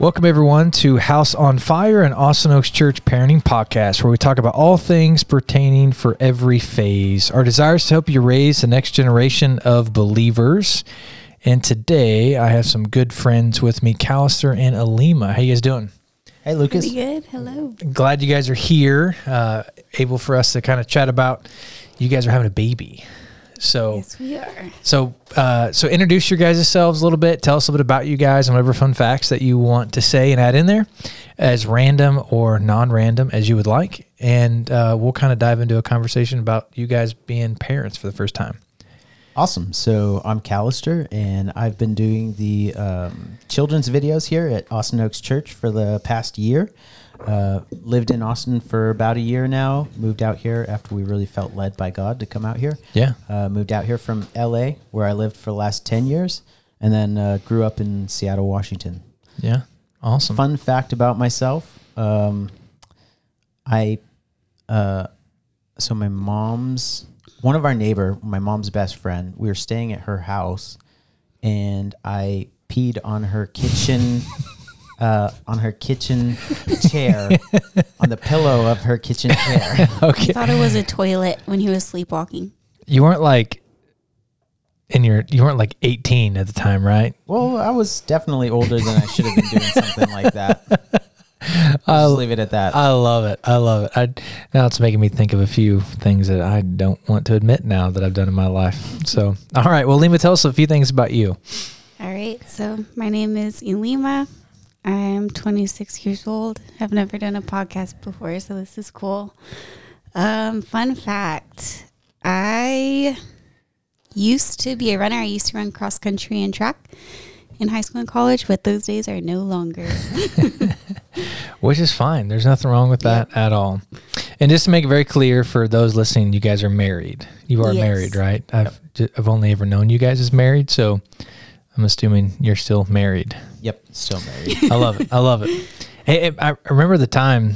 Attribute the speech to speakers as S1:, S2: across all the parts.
S1: Welcome, everyone, to House on Fire, an Austin Oaks Church parenting podcast where we talk about all things pertaining for every phase. Our desire is to help you raise the next generation of believers. And today I have some good friends with me, Callister and Alima. How you guys doing?
S2: Hey, Lucas.
S3: Pretty good. Hello.
S1: Glad you guys are here, uh, able for us to kind of chat about you guys are having a baby. So,
S3: Yes, we are.
S1: so, uh, so introduce your guys' selves a little bit. Tell us a little bit about you guys and whatever fun facts that you want to say and add in there, as random or non-random as you would like. And uh, we'll kind of dive into a conversation about you guys being parents for the first time.
S2: Awesome. So I'm Callister, and I've been doing the um, children's videos here at Austin Oaks Church for the past year. Uh, lived in Austin for about a year now. Moved out here after we really felt led by God to come out here.
S1: Yeah.
S2: Uh, moved out here from LA, where I lived for the last 10 years, and then uh, grew up in Seattle, Washington.
S1: Yeah. Awesome.
S2: Fun fact about myself um, I, uh, so my mom's, one of our neighbor, my mom's best friend, we were staying at her house and I peed on her kitchen. Uh, on her kitchen chair, on the pillow of her kitchen chair.
S3: I
S1: Okay.
S3: thought it was a toilet when he was sleepwalking.
S1: You weren't like in your, you weren't like 18 at the time, right?
S2: Well, I was definitely older than I should have been doing something like that. I'll just leave it at that.
S1: I love it. I love it. I, now it's making me think of a few things that I don't want to admit now that I've done in my life. So, all right. Well, Lima, tell us a few things about you.
S3: All right. So my name is Elima. I'm 26 years old. I've never done a podcast before, so this is cool. Um, fun fact: I used to be a runner. I used to run cross country and track in high school and college, but those days are no longer.
S1: Which is fine. There's nothing wrong with that at all. And just to make it very clear for those listening, you guys are married. You are
S3: Yes.
S1: married, right? I've ju- I've only ever known you guys as married, so I'm assuming you're still married.
S2: Yep, still married.
S1: I love it. I love it. Hey, I I remember the time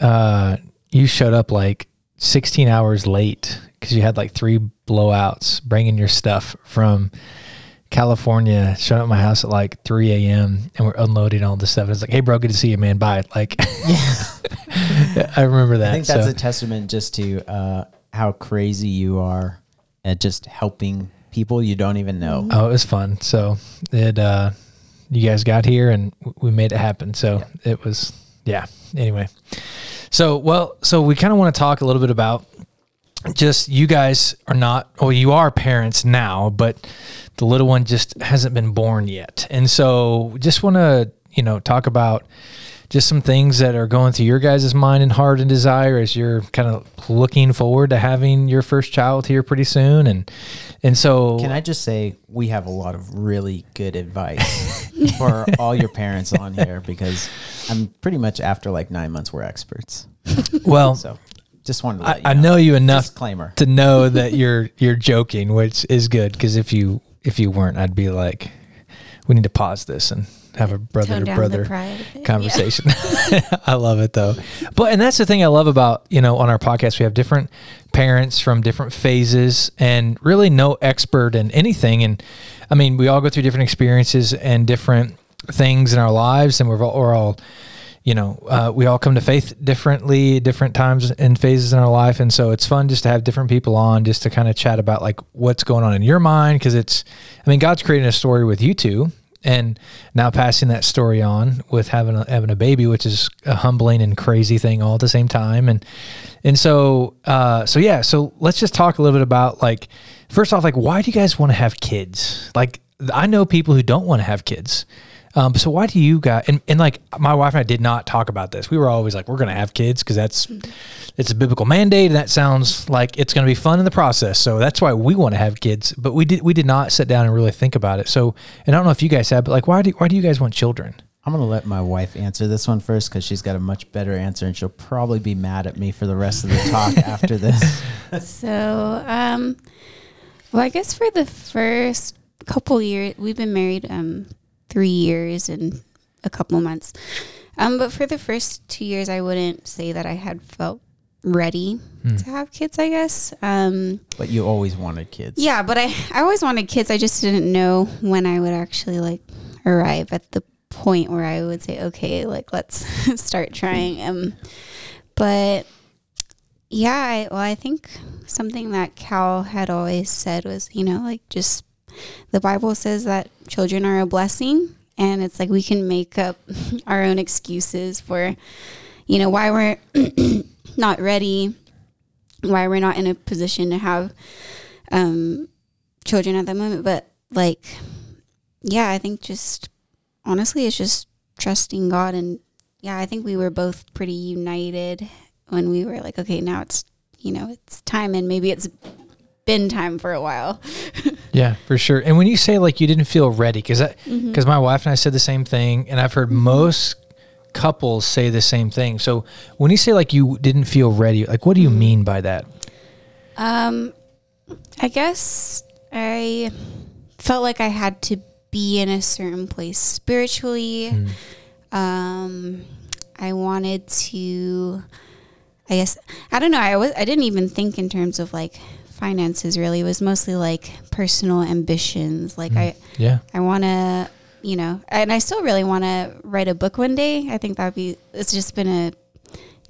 S1: uh, you showed up like 16 hours late because you had like three blowouts bringing your stuff from California, showing up at my house at like 3 a.m. and we're unloading all the stuff. And it's like, hey, bro, good to see you, man. Bye. Like, yeah, I remember that.
S2: I think that's
S1: so-
S2: a testament just to uh, how crazy you are at just helping people you don't even know.
S1: Oh, it was fun. So it, uh, you guys got here and we made it happen. So it was, yeah. Anyway, so well, so we kind of want to talk a little bit about just you guys are not, well, you are parents now, but the little one just hasn't been born yet, and so just want to you know talk about just some things that are going through your guys' mind and heart and desire as you're kind of looking forward to having your first child here pretty soon and and so
S2: Can I just say we have a lot of really good advice for all your parents on here because I'm pretty much after like nine months we're experts.
S1: well
S2: So just wanted to
S1: I,
S2: let you
S1: I know you enough
S2: Disclaimer.
S1: to know that you're you're joking, which is good because if you if you weren't, I'd be like, we need to pause this and have a brother to brother
S3: the pride. a bit. Yeah.
S1: conversation. I love it though. But and that's the thing I love about, you know, on our podcast we have different parents from different phases and really no expert in anything and I mean, we all go through different experiences and different things in our lives and we're all, we're all you know, uh, we all come to faith differently, different times and phases in our life, and so it's fun just to have different people on, just to kind of chat about like what's going on in your mind, because it's, I mean, God's creating a story with you two, and now passing that story on with having a, having a baby, which is a humbling and crazy thing all at the same time, and and so uh, so yeah, so let's just talk a little bit about like first off, like why do you guys want to have kids? Like I know people who don't want to have kids. Um, so why do you guys and, and like my wife and I did not talk about this. We were always like, we're gonna have kids because that's it's a biblical mandate and that sounds like it's gonna be fun in the process. So that's why we want to have kids. But we did we did not sit down and really think about it. So and I don't know if you guys have, but like why do why do you guys want children?
S2: I'm gonna let my wife answer this one first because she's got a much better answer, and she'll probably be mad at me for the rest of the talk after this.
S3: So, um, well, I guess for the first couple years, we've been married um three years and a couple months. Um, but for the first two years, I wouldn't say that I had felt ready
S1: Hmm.
S3: to have kids. I guess. Um,
S2: But you always wanted kids.
S3: yeah, but I I always wanted kids. I just didn't know when I would actually like arrive at the point where I would say, okay, like let's start trying. Um, but yeah, I, well, I think something that Cal had always said was, you know, like just the Bible says that children are a blessing, and it's like we can make up our own excuses for, you know, why we're not ready, why we're not in a position to have um, children at the moment. But like, yeah, I think just honestly, it's just trusting God. And yeah, I think we were both pretty united when we were like, okay, now it's, you know, it's time and maybe it's been time for a while.
S1: yeah, for sure. And when you say like you didn't feel ready, because because
S3: Mm-hmm.
S1: my wife and I said the same thing, and I've heard most couples say the same thing. So when you say like you didn't feel ready, like what do you
S3: Mm-hmm.
S1: mean by that?
S3: Um, I guess I felt like I had to be in a certain place spiritually. Um, I wanted to. I guess I don't know. I was I didn't even think in terms of like finances. Really, was mostly like personal ambitions. Like I
S1: Yeah,
S3: I want to, you know, and I still really want to write a book one day. I think that would be, it's just been a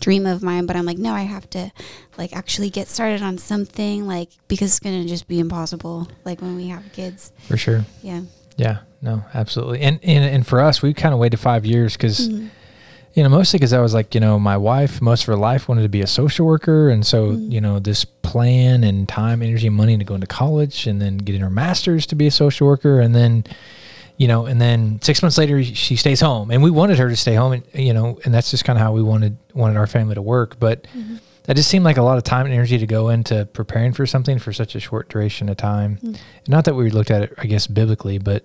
S3: dream of mine, but I'm like, no, I have to like actually get started on something like, because it's to just be impossible. Like when we have kids.
S1: for sure.
S3: Yeah.
S1: Yeah, no, absolutely. And and, and for us, we kind of waited five years because.
S3: Mm-hmm.
S1: You know, mostly because I was like, you know, my wife, most of her life wanted to be a social worker. And so,
S3: Mm-hmm.
S1: you know, this plan and time, energy, and money to go into college and then getting her master's to be a social worker. And then, you know, and then six months later, she stays home. And we wanted her to stay home. And, you know, and that's just kind of how we wanted, wanted our family to work. But
S3: Mm-hmm.
S1: that just seemed like a lot of time and energy to go into preparing for something for such a short duration of time. Not that we looked at it, I guess, biblically, but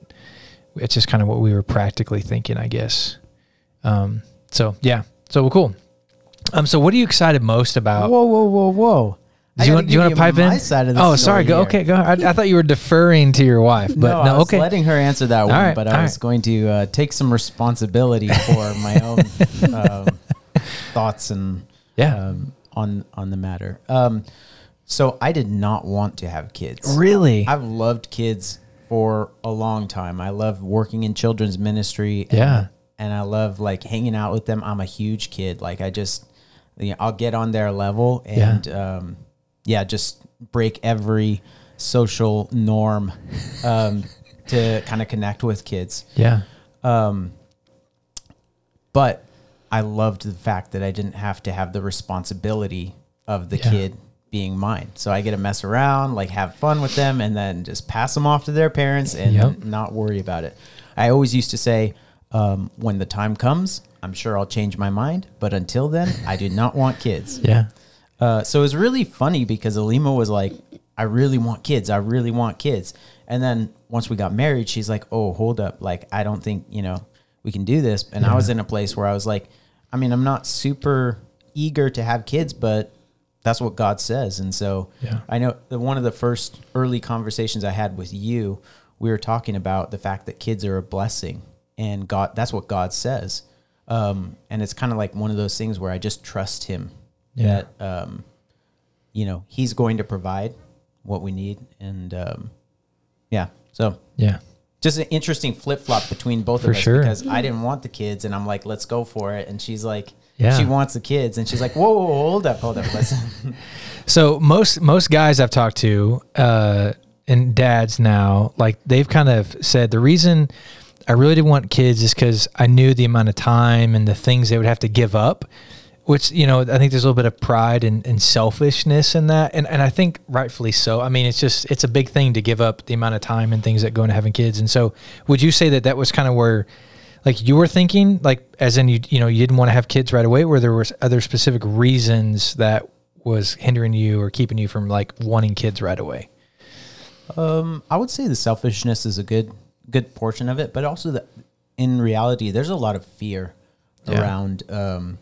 S1: it's just kind of what we were practically thinking, I guess. Um, so yeah, so well, cool. Um, so what are you excited most about?
S2: Whoa, whoa, whoa, whoa.
S1: Do you want? Do you want to pipe
S2: my
S1: in?
S2: Side of the
S1: oh, sorry. Go.
S2: here.
S1: Okay, go. I, I thought you were deferring to your wife, but
S2: no,
S1: no. Okay.
S2: letting her answer that one,
S1: right,
S2: but I was
S1: right.
S2: going to uh, take some responsibility for my own um, thoughts and
S1: Yeah.
S2: um, on on the matter. Um, so I did not want to have kids.
S1: really?
S2: I've loved kids for a long time. I love working in children's ministry. and-
S1: Yeah.
S2: And I love like hanging out with them. I'm a huge kid. Like I just, you know, I'll get on their level
S1: Yeah.
S2: and, um, yeah, just break every social norm, um, to kind of connect with kids.
S1: yeah.
S2: Um, but I loved the fact that I didn't have to have the responsibility of the
S1: Yeah.
S2: kid being mine. So I get to mess around, like have fun with them, and then just pass them off to their parents and
S1: Yep.
S2: not worry about it. I always used to say, um, when the time comes, I'm sure I'll change my mind. But until then, I do not want kids.
S1: Yeah.
S2: Uh, so it was really funny because Alima was like, I really want kids. I really want kids. And then once we got married, she's like, oh, hold up. Like, I don't think, you know, we can do this. And I was in a place where I was like, I mean, I'm not super eager to have kids, but that's what God says. And so
S1: Yeah.
S2: I know that one of the first early conversations I had with you, we were talking about the fact that kids are a blessing and God, that's what God says. Um, and it's kind of like one of those things where I just trust him
S1: Yeah.
S2: that, um, you know, he's going to provide what we need. And, um, yeah, so
S1: Yeah.
S2: just an interesting flip flop between both
S1: For
S2: of us
S1: sure.
S2: because I didn't want the kids and I'm like, let's go for it. And she's like,
S1: Yeah.
S2: she wants the kids. And she's like, whoa, whoa, whoa, hold up, hold up. Listen.
S1: So most most guys I've talked to, uh, and dads now, like they've kind of said the reason I really didn't want kids just because I knew the amount of time and the things they would have to give up. Which you know, I think there's a little bit of pride and, and selfishness in that, and and I think rightfully so. I mean, it's just it's a big thing to give up the amount of time and things that go into having kids. And so, would you say that that was kind of where, like, you were thinking, like, as in you you know you didn't want to have kids right away, where there was other specific reasons that was hindering you or keeping you from like wanting kids right away?
S2: Um, I would say the selfishness is a good good portion of it, but also that in reality, there's a lot of fear
S1: Yeah.
S2: around. Um,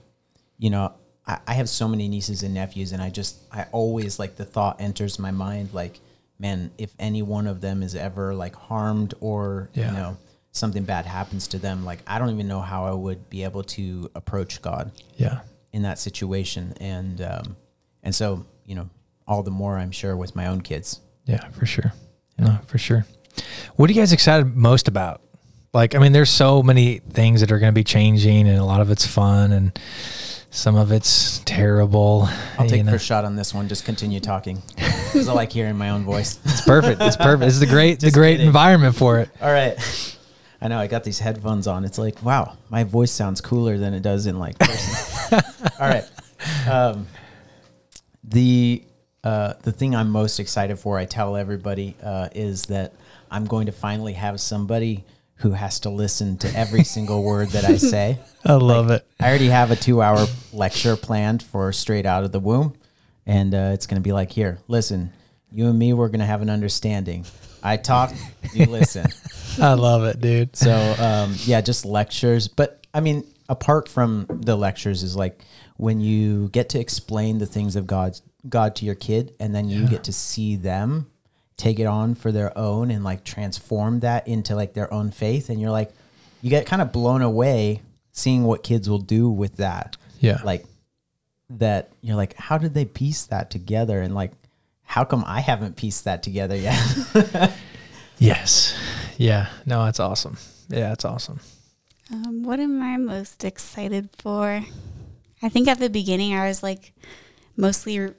S2: you know, I, I have so many nieces and nephews, and I just I always like the thought enters my mind like, man, if any one of them is ever like harmed or
S1: Yeah.
S2: you know something bad happens to them, like I don't even know how I would be able to approach God
S1: Yeah.
S2: in that situation, and um, and so you know all the more I'm sure with my own kids.
S1: Yeah, for sure. No, for sure. What are you guys excited most about? Like, I mean, there's so many things that are going to be changing, and a lot of it's fun, and some of it's terrible.
S2: I'll take
S1: know.
S2: first shot on this one. Just continue talking because I like hearing my own voice.
S1: It's perfect. It's perfect. This is the great, the great
S2: kidding.
S1: environment for it.
S2: All right. I know I got these headphones on. It's like, wow, my voice sounds cooler than it does in like person. All right. Um, the uh, the thing I'm most excited for, I tell everybody, uh, is that I'm going to finally have somebody who has to listen to every single word that I say.
S1: I love it.
S2: I already have a two hour lecture planned for straight out of the womb. And uh, it's going to be like, here, listen, you and me, we're going to have an understanding. I talk, you listen.
S1: I love it, dude.
S2: So, um, yeah, just lectures. But I mean, apart from the lectures, is like when you get to explain the things of God's God to your kid, and then you get to see them take it on for their own and like transform that into like their own faith. And you're like, you get kind of blown away seeing what kids will do with that.
S1: Yeah.
S2: Like, that you're like, how did they piece that together? And like, how come I haven't pieced that together yet?
S1: Yes. Yeah. No, that's awesome. Yeah, it's awesome.
S3: Um, what am I most excited for? I think at the beginning I was like mostly,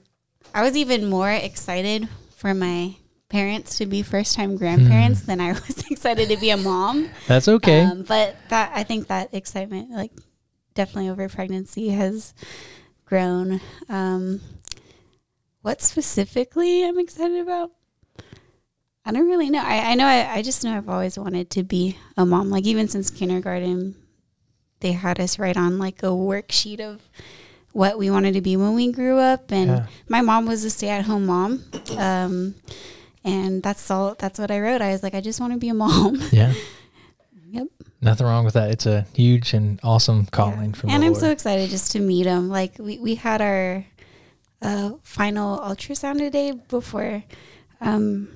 S3: I was even more excited for my parents to be first time grandparents than I was excited to be a mom.
S1: That's okay.
S3: Um, but that I think that excitement, like definitely over pregnancy, has grown. Um, what specifically I'm excited about? I don't really know. I, I know. I, I just know I've always wanted to be a mom. Like even since kindergarten, they had us write on like a worksheet of what we wanted to be when we grew up. And
S1: Yeah.
S3: my mom was a stay-at-home mom. Um, and that's all. That's what I wrote. I was like, I just want to be a mom.
S1: yeah.
S3: yep.
S1: Nothing wrong with that. It's a huge and awesome calling from
S3: and I'm
S1: Lord.
S3: so excited just to meet him. Like we, we had our uh, final ultrasound today before um,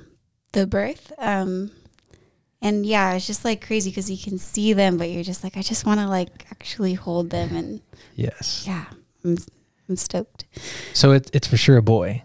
S3: the birth. Um, and yeah, it's just like crazy because you can see them, but you're just like, I just want to like actually hold them. And
S1: yes.
S3: yeah, I'm, I'm stoked.
S1: So it, it's for sure a boy.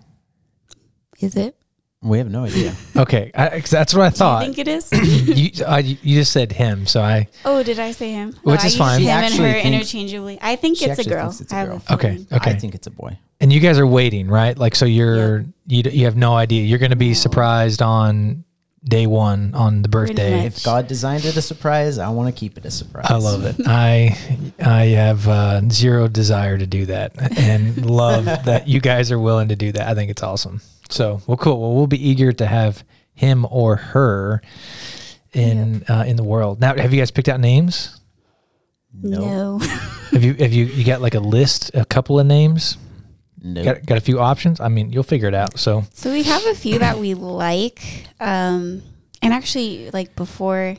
S3: Is it?
S2: we have no idea.
S1: Okay. I, 'cause that's what I
S3: Do you
S1: thought.
S3: think it is?
S1: you, I, you just said him. So I,
S3: oh, did I say him?
S1: Which
S3: oh,
S1: is
S3: use
S1: fine.
S3: Him and her interchangeably. I think it's a
S2: actually
S3: girl.
S2: thinks it's a
S3: I have
S2: girl.
S3: a
S1: Okay, okay.
S2: I think it's a boy.
S1: and you guys are waiting, right? Like, so you're, you, you have no idea. You're going to be
S3: No.
S1: surprised on day one on the birthday.
S2: If God designed it a surprise, I want to keep it a surprise.
S1: I love it. I I have uh, zero desire to do that, and love that you guys are willing to do that. I think it's awesome. So, well, cool. Well, we'll be eager to have him or her in uh, in the world. Now, have you guys picked out names?
S3: No.
S1: Have you have you you got like a list, a couple of names?
S2: No.
S1: Got got a few options. I mean, you'll figure it out. So,
S3: So we have a few that we like. Um, and actually, like before,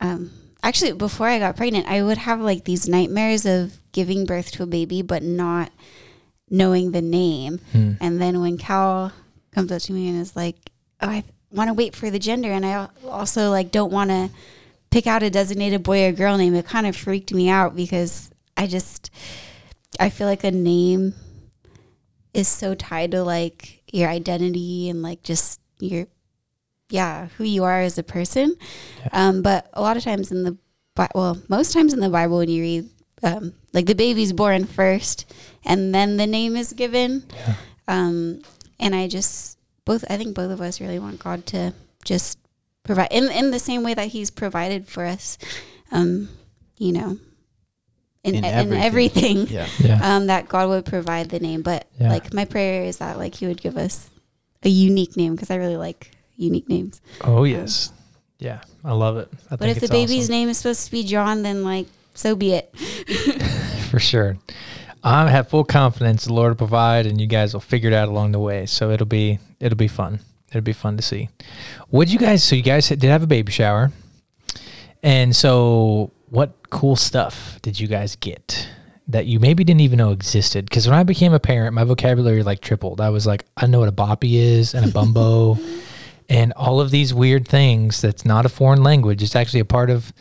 S3: um, actually before I got pregnant, I would have like these nightmares of giving birth to a baby, but not knowing the name.
S1: hmm.
S3: And then when Cal comes up to me and is like, "Oh, I want to wait for the gender," and I also like don't want to pick out a designated boy or girl name, it kind of freaked me out because I just I feel like a name is so tied to like your identity and like just your yeah who you are as a person. Um, but a lot of times in the well, most times in the Bible when you read um, like the baby's born first and then the name is given.
S1: Yeah.
S3: Um, and I just both I think both of us really want God to just provide in in the same way that He's provided for us. Um, you know, in
S2: In
S3: in
S2: everything.
S3: everything.
S2: Yeah.
S1: yeah,
S3: Um, that God would provide the name, but
S1: Yeah.
S3: like my prayer is that like He would give us a unique name because I really like unique names.
S1: oh yes, yeah, I love it. I
S3: But
S1: think
S3: if the baby's
S1: awesome.
S3: name is supposed to be John, then like so be it.
S1: for sure. I have full confidence the Lord will provide, and you guys will figure it out along the way. So it'll be it'll be fun. It'll be fun to see. What you guys? So you guys did have a baby shower, and so what cool stuff did you guys get that you maybe didn't even know existed? Because when I became a parent, my vocabulary like tripled. I was like, I know what a boppy is and a bumbo. And all of these weird things that's not a foreign language. It's actually a part of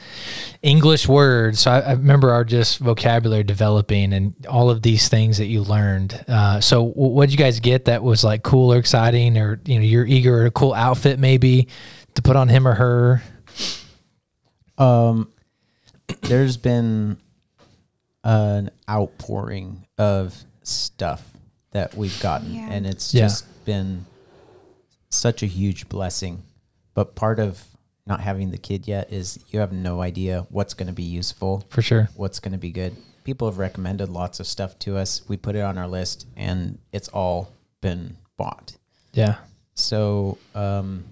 S1: English words. So I, I remember our just vocabulary developing and all of these things that you learned. Uh, so what did you guys get that was like cool or exciting, or you know, you're eager or a cool outfit maybe to put on him or her?
S2: Um, there's been an outpouring of stuff that we've gotten,
S3: Yeah.
S2: and it's
S1: Yeah.
S2: just been such a huge blessing. But part of not having the kid yet is you have no idea what's going to be useful,
S1: For sure.
S2: what's going to be good. People have recommended lots of stuff to us. We put it on our list, and it's all been bought.
S1: Yeah.
S2: So um,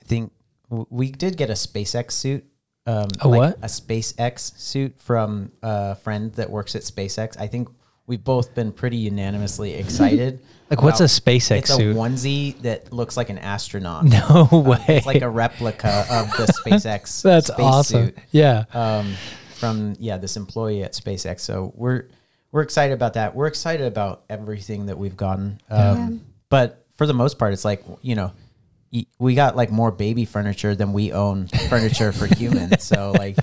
S2: I think w- we did get a SpaceX suit. Um,
S1: A what?
S2: A SpaceX suit from a friend that works at SpaceX. I think we've both been pretty unanimously excited.
S1: Like, what's a SpaceX
S2: it's
S1: suit?
S2: a onesie that looks like an astronaut.
S1: No way.
S2: It's like a replica of the SpaceX.
S1: That's
S2: space
S1: awesome.
S2: suit
S1: Yeah.
S2: um, from yeah this employee at SpaceX. So we're we're excited about that. We're excited about everything that we've gotten. Um, But for the most part, it's like you know, we got like more baby furniture than we own furniture for humans. So like.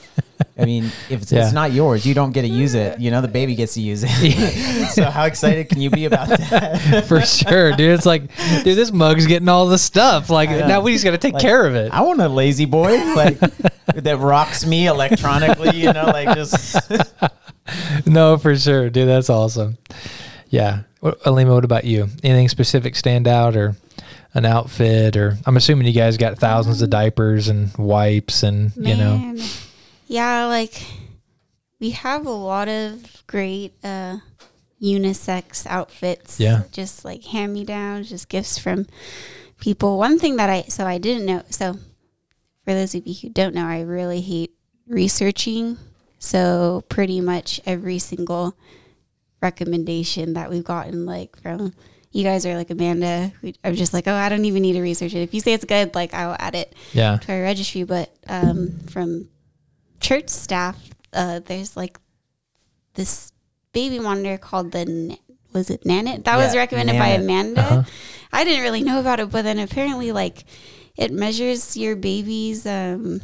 S2: I mean, if it's,
S1: Yeah.
S2: it's not yours, you don't get to use it. You know, the baby gets to use it. so how excited can you be about that?
S1: For sure, dude. It's like, dude, this mug's getting all the stuff. Like, now we just got to take
S2: Like,
S1: care of it.
S2: I want a lazy boy like that rocks me electronically. You know, like just
S1: No, for sure, dude. That's awesome. Yeah. Alima, what about you? Anything specific stand out or an outfit? Or I'm assuming you guys got thousands of diapers and wipes and, you know.
S3: Yeah, like we have a lot of great uh unisex outfits.
S1: Yeah.
S3: Just like hand me downs, just gifts from people. One thing that I so I didn't know so for those of you who don't know, I really hate researching. So pretty much every single recommendation that we've gotten like from you guys are like Amanda. I'm just like, oh, I don't even need to research it. If you say it's good, like I'll add it
S1: Yeah.
S3: to our registry, but um, from church staff, uh, there's like this baby monitor called the was it Nanit? That was
S2: Yeah,
S3: recommended by Amanda.
S1: Uh-huh.
S3: I didn't really know about it, but then apparently, like, it measures your baby's um,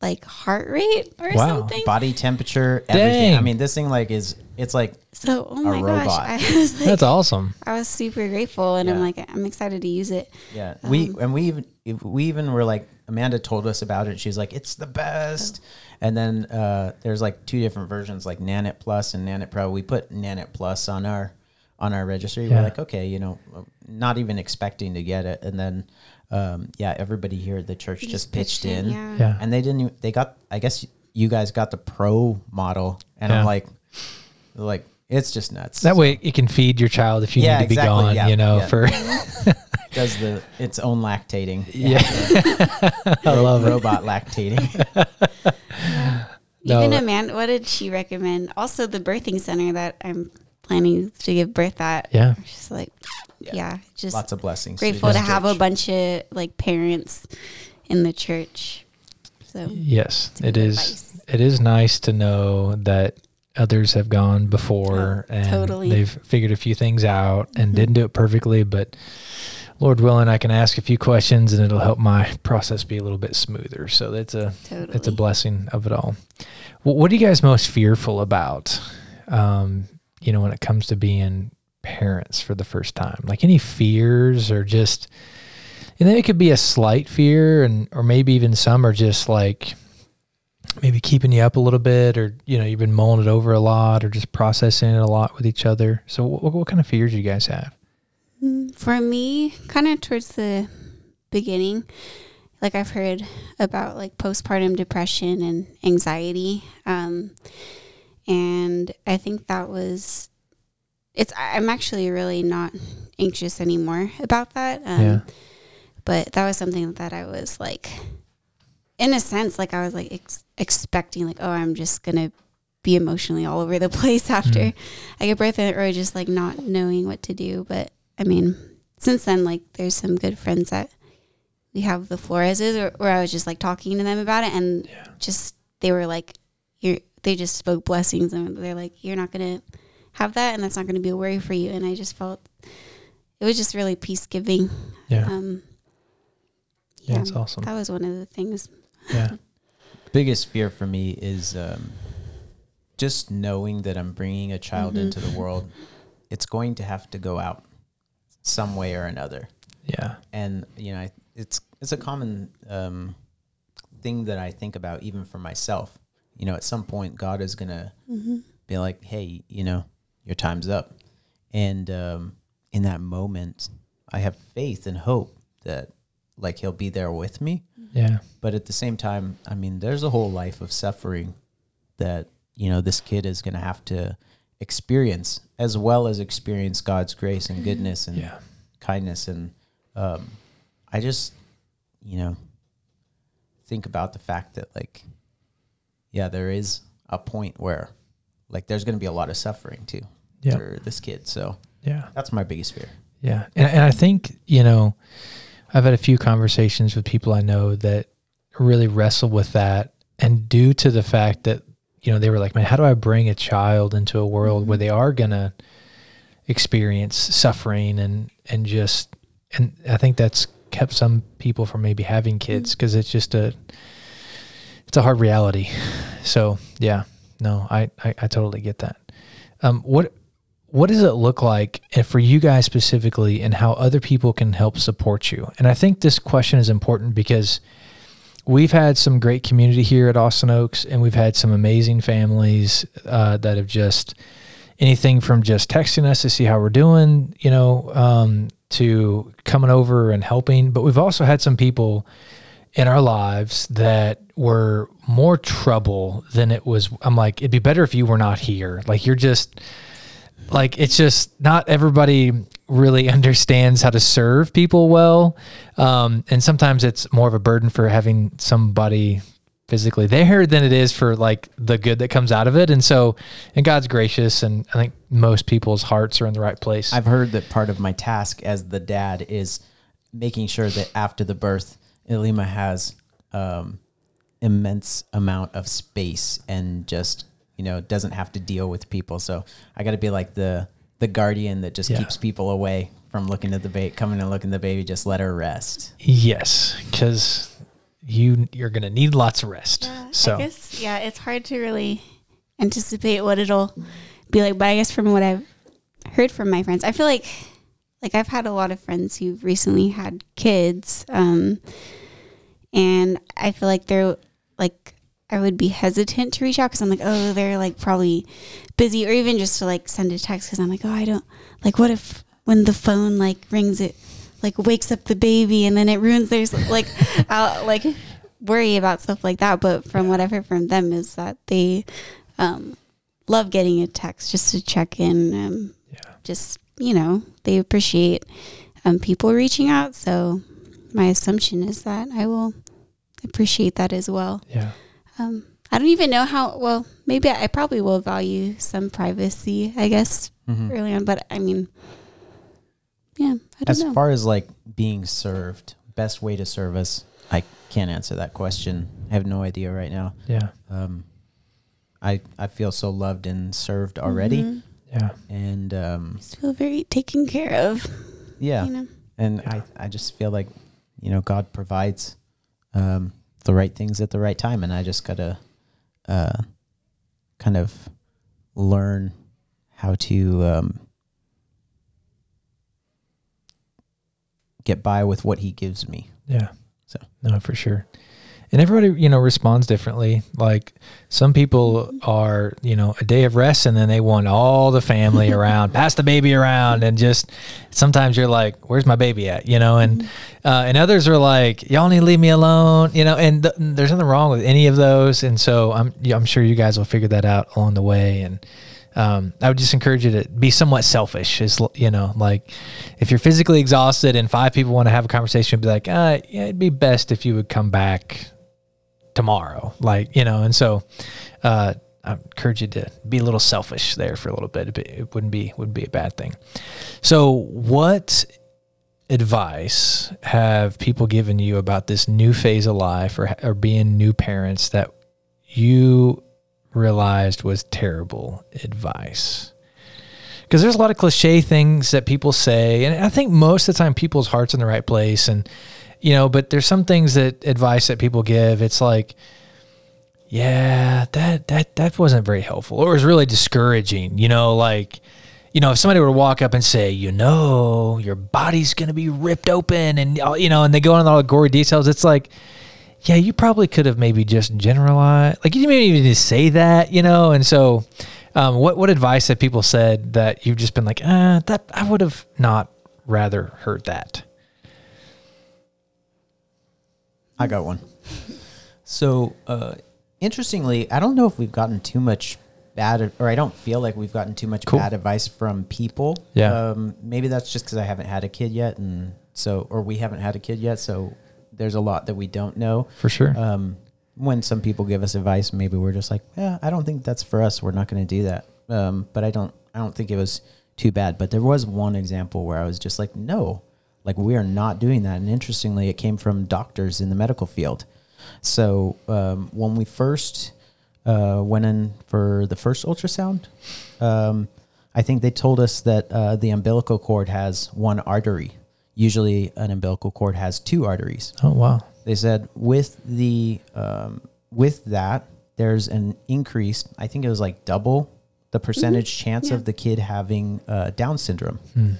S3: like heart rate or
S1: Wow.
S3: something.
S2: body temperature, everything. I mean, this thing like is it's like
S3: So, oh my
S2: robot.
S3: gosh, I was like,
S1: That's awesome.
S3: I was super grateful, and I'm like, I'm excited to use it.
S2: yeah. We
S3: Um,
S2: and we even we even were like Amanda told us about it. She's like, it's the best. And then uh, there's like two different versions, like Nanit Plus and Nanit Pro. We put Nanit Plus on our on our registry.
S1: Yeah.
S2: We're like, okay, you know, not even expecting to get it, and then um, yeah, everybody here at the church
S3: You
S2: just, pitched
S3: it,
S2: in.
S3: Yeah.
S1: Yeah.
S2: and they didn't. even- They got. I guess you guys got the pro model, and
S1: Yeah.
S2: I'm like, like it's just nuts.
S1: That way it can feed your child if you
S2: Yeah,
S1: need to be gone,
S2: Yeah,
S1: you know,
S2: yeah.
S1: for
S2: does the its own lactating.
S1: Yeah. I love
S2: robot lactating.
S1: No,
S3: Even
S1: that-
S3: Amanda, what did she recommend? Also, the birthing center that I'm planning to give birth at.
S1: Yeah.
S3: Just like,
S2: Yeah.
S3: yeah, just
S2: Lots of blessings.
S3: grateful to
S2: this
S3: have a bunch of like parents in the church. So,
S1: Yes, it is.
S3: advice.
S1: It is nice to know that others have gone before
S3: Oh,
S1: and
S3: totally.
S1: they've figured a few things out and
S3: Mhm.
S1: didn't do it perfectly, but Lord willing, I can ask a few questions and it'll help my process be a little bit smoother. So that's a
S3: totally.
S1: it's a blessing of it all. Wh- What are you guys most fearful about? Um, you know, when it comes to being parents for the first time, like any fears or just, and then it could be a slight fear, and or maybe even some are just like maybe keeping you up a little bit, or you know, you've been mulling it over a lot, or just processing it a lot with each other. So, what, what kind of fears do you guys have?
S3: Mm, For me, kind of towards the beginning, like I've heard about like postpartum depression and anxiety. Um, and I think that was, it's, I'm actually really not anxious anymore about that. Um,
S1: Yeah.
S3: But that was something that I was like, in a sense, like I was like ex- expecting, like, oh, I'm just to be emotionally all over the place after
S1: Mhm.
S3: I give birth, or just like not knowing what to do. But I mean, since then, like there's some good friends that we have the Floreses, or where I was just like talking to them about it, and
S1: Yeah.
S3: just they were like, "You're," they just spoke blessings, and they're like, "You're not gonna have that, and that's not gonna be a worry for you." And I just felt it was just really peace giving.
S1: Yeah,
S3: Um,
S1: yeah, that's awesome.
S3: that was one of the things.
S1: Yeah,
S2: biggest fear for me is um, just knowing that I'm bringing a child
S3: Mhm.
S2: into the world. It's going to have to go out some way or another,
S1: yeah,
S2: and you know, I- it's it's a common um, thing that I think about even for myself. You know, at some point, God is gonna be like, "Hey, you know, your time's up," and um, in that moment, I have faith and hope that like He'll be there with me.
S1: Yeah.
S2: But at the same time, I mean, there's a whole life of suffering that you know this kid is gonna have to experience, as well as experience God's grace and goodness and
S1: Yeah.
S2: kindness and um, i just you know think about the fact that like yeah there is a point where like there's going to be a lot of suffering too
S1: Yeah.
S2: for this kid so
S1: Yeah.
S2: that's my biggest fear
S1: Yeah. And, and I think, you know, I've had a few conversations with people I know that really wrestle with that. And due to the fact that, you know, they were like, man, how do I bring a child into a world where mm-hmm. they are going to experience suffering and, and just, and I think that's kept some people from maybe having kids mm. because it's just a, a hard reality. So yeah, no, I, I, I totally get that. Um, what, what does it look like and for you guys specifically and how other people can help support you and i think this question is important because we've had some great community here at austin oaks and we've had some amazing families uh, that have just anything from just texting us to see how we're doing you know um, to coming over and helping but we've also had some people in our lives that were more trouble than it was i'm like it'd be better if you were not here. Like you're just like it's just not everybody really understands how to serve people well. Um, and sometimes it's more of a burden for having somebody physically there than it is for like the good that comes out of it. And so and god's gracious and i think most people's hearts are in the right place.
S2: I've heard that part of my task as the dad is making sure that after the birth ilima has um, immense amount of space and just you know doesn't have to deal with people so i got to be like the the guardian that just
S1: Yeah.
S2: keeps people away from looking at the baby coming and looking at the baby just let her rest
S1: yes because you you're gonna need lots of rest
S3: Yeah,
S1: so
S3: I guess yeah, it's hard to really anticipate what it'll be like. But I guess from what I've heard from my friends, I feel like like I've had a lot of friends who've recently had kids, um, and I feel like they're like I would be hesitant to reach out because I'm like, oh, they're like probably busy, or even just to like send a text because I'm like, oh, I don't like what if when the phone like rings it like wakes up the baby and then it ruins their like I'll like worry about stuff like that. But from what I've heard from them is that they um, love getting a text just to check in. Um,
S1: Yeah.
S3: Just you know, they appreciate um, people reaching out. So my assumption is that I will appreciate that as well.
S1: yeah
S3: Um, I don't even know how. Well, maybe I, I probably will value some privacy. I guess
S2: Mhm.
S3: early on, but I mean, yeah, I don't
S2: as
S3: know.
S2: far as like being served best way to serve us i can't answer that question i have no idea right now
S1: yeah
S2: um, I, I feel so loved and served already
S3: Mhm.
S1: yeah
S2: and um,
S3: Just feel very taken care of.
S2: yeah
S3: You know.
S2: and
S1: Yeah.
S2: I, I just feel like you know god provides um, the right things at the right time and i just gotta uh, kind of learn how to um, get by with what he gives me
S1: Yeah.
S2: So.
S1: no, for sure. And everybody, you know, responds differently. Like some people are, you know, a day of rest and then they want all the family around, pass the baby around, and just sometimes you're like, "Where's my baby at?" You know, and uh, and others are like, "Y'all need to leave me alone," you know. And th- there's nothing wrong with any of those. And so I'm I'm sure you guys will figure that out along the way. And um, I would just encourage you to be somewhat selfish. Is you know, like if you're physically exhausted and five people want to have a conversation, be like, uh, yeah, it'd be best if you would come back tomorrow. Like you know, and so uh, I encourage you to be a little selfish there for a little bit. It wouldn't be wouldn't be a bad thing. So, what advice have people given you about this new phase of life or, or being new parents that you realized was terrible advice? Because there's a lot of cliche things that people say, and I think most of the time people's hearts in the right place, and you know, but there's some things that advice that people give. It's like, yeah, that that that wasn't very helpful, or it was really discouraging. You know, like you know, if somebody were to walk up and say, you know, your body's to be ripped open and, uh, you know, and they go into all the gory details, it's like, yeah, you probably could have maybe just generalized, like you didn't even need to say that, you know. And so, um, what what advice have people said that you've just been like, uh, that I would have not rather heard that.
S2: I got one. So, uh, interestingly, I don't know if we've gotten too much bad, or I don't feel like we've gotten too much
S1: Cool.
S2: bad advice from people.
S1: Yeah.
S2: Um, maybe that's just because I haven't had a kid yet, and so, or we haven't had a kid yet, so there's a lot that we don't know.
S1: For sure.
S2: Um, when some people give us advice, maybe we're just like, yeah, I don't think that's for us. We're not going to do that. Um, but I don't, I don't think it was too bad. But there was one example where I was just like, no, like we are not doing that. And interestingly, it came from doctors in the medical field. So um, when we first uh, went in for the first ultrasound, um, I think they told us that uh, the umbilical cord has one artery. Usually, an umbilical cord has two arteries
S1: oh wow.
S2: they said with the um, with that there's an increase i think it was like double the percentage chance
S3: Yeah.
S2: of the kid having uh, down syndrome
S1: Hmm.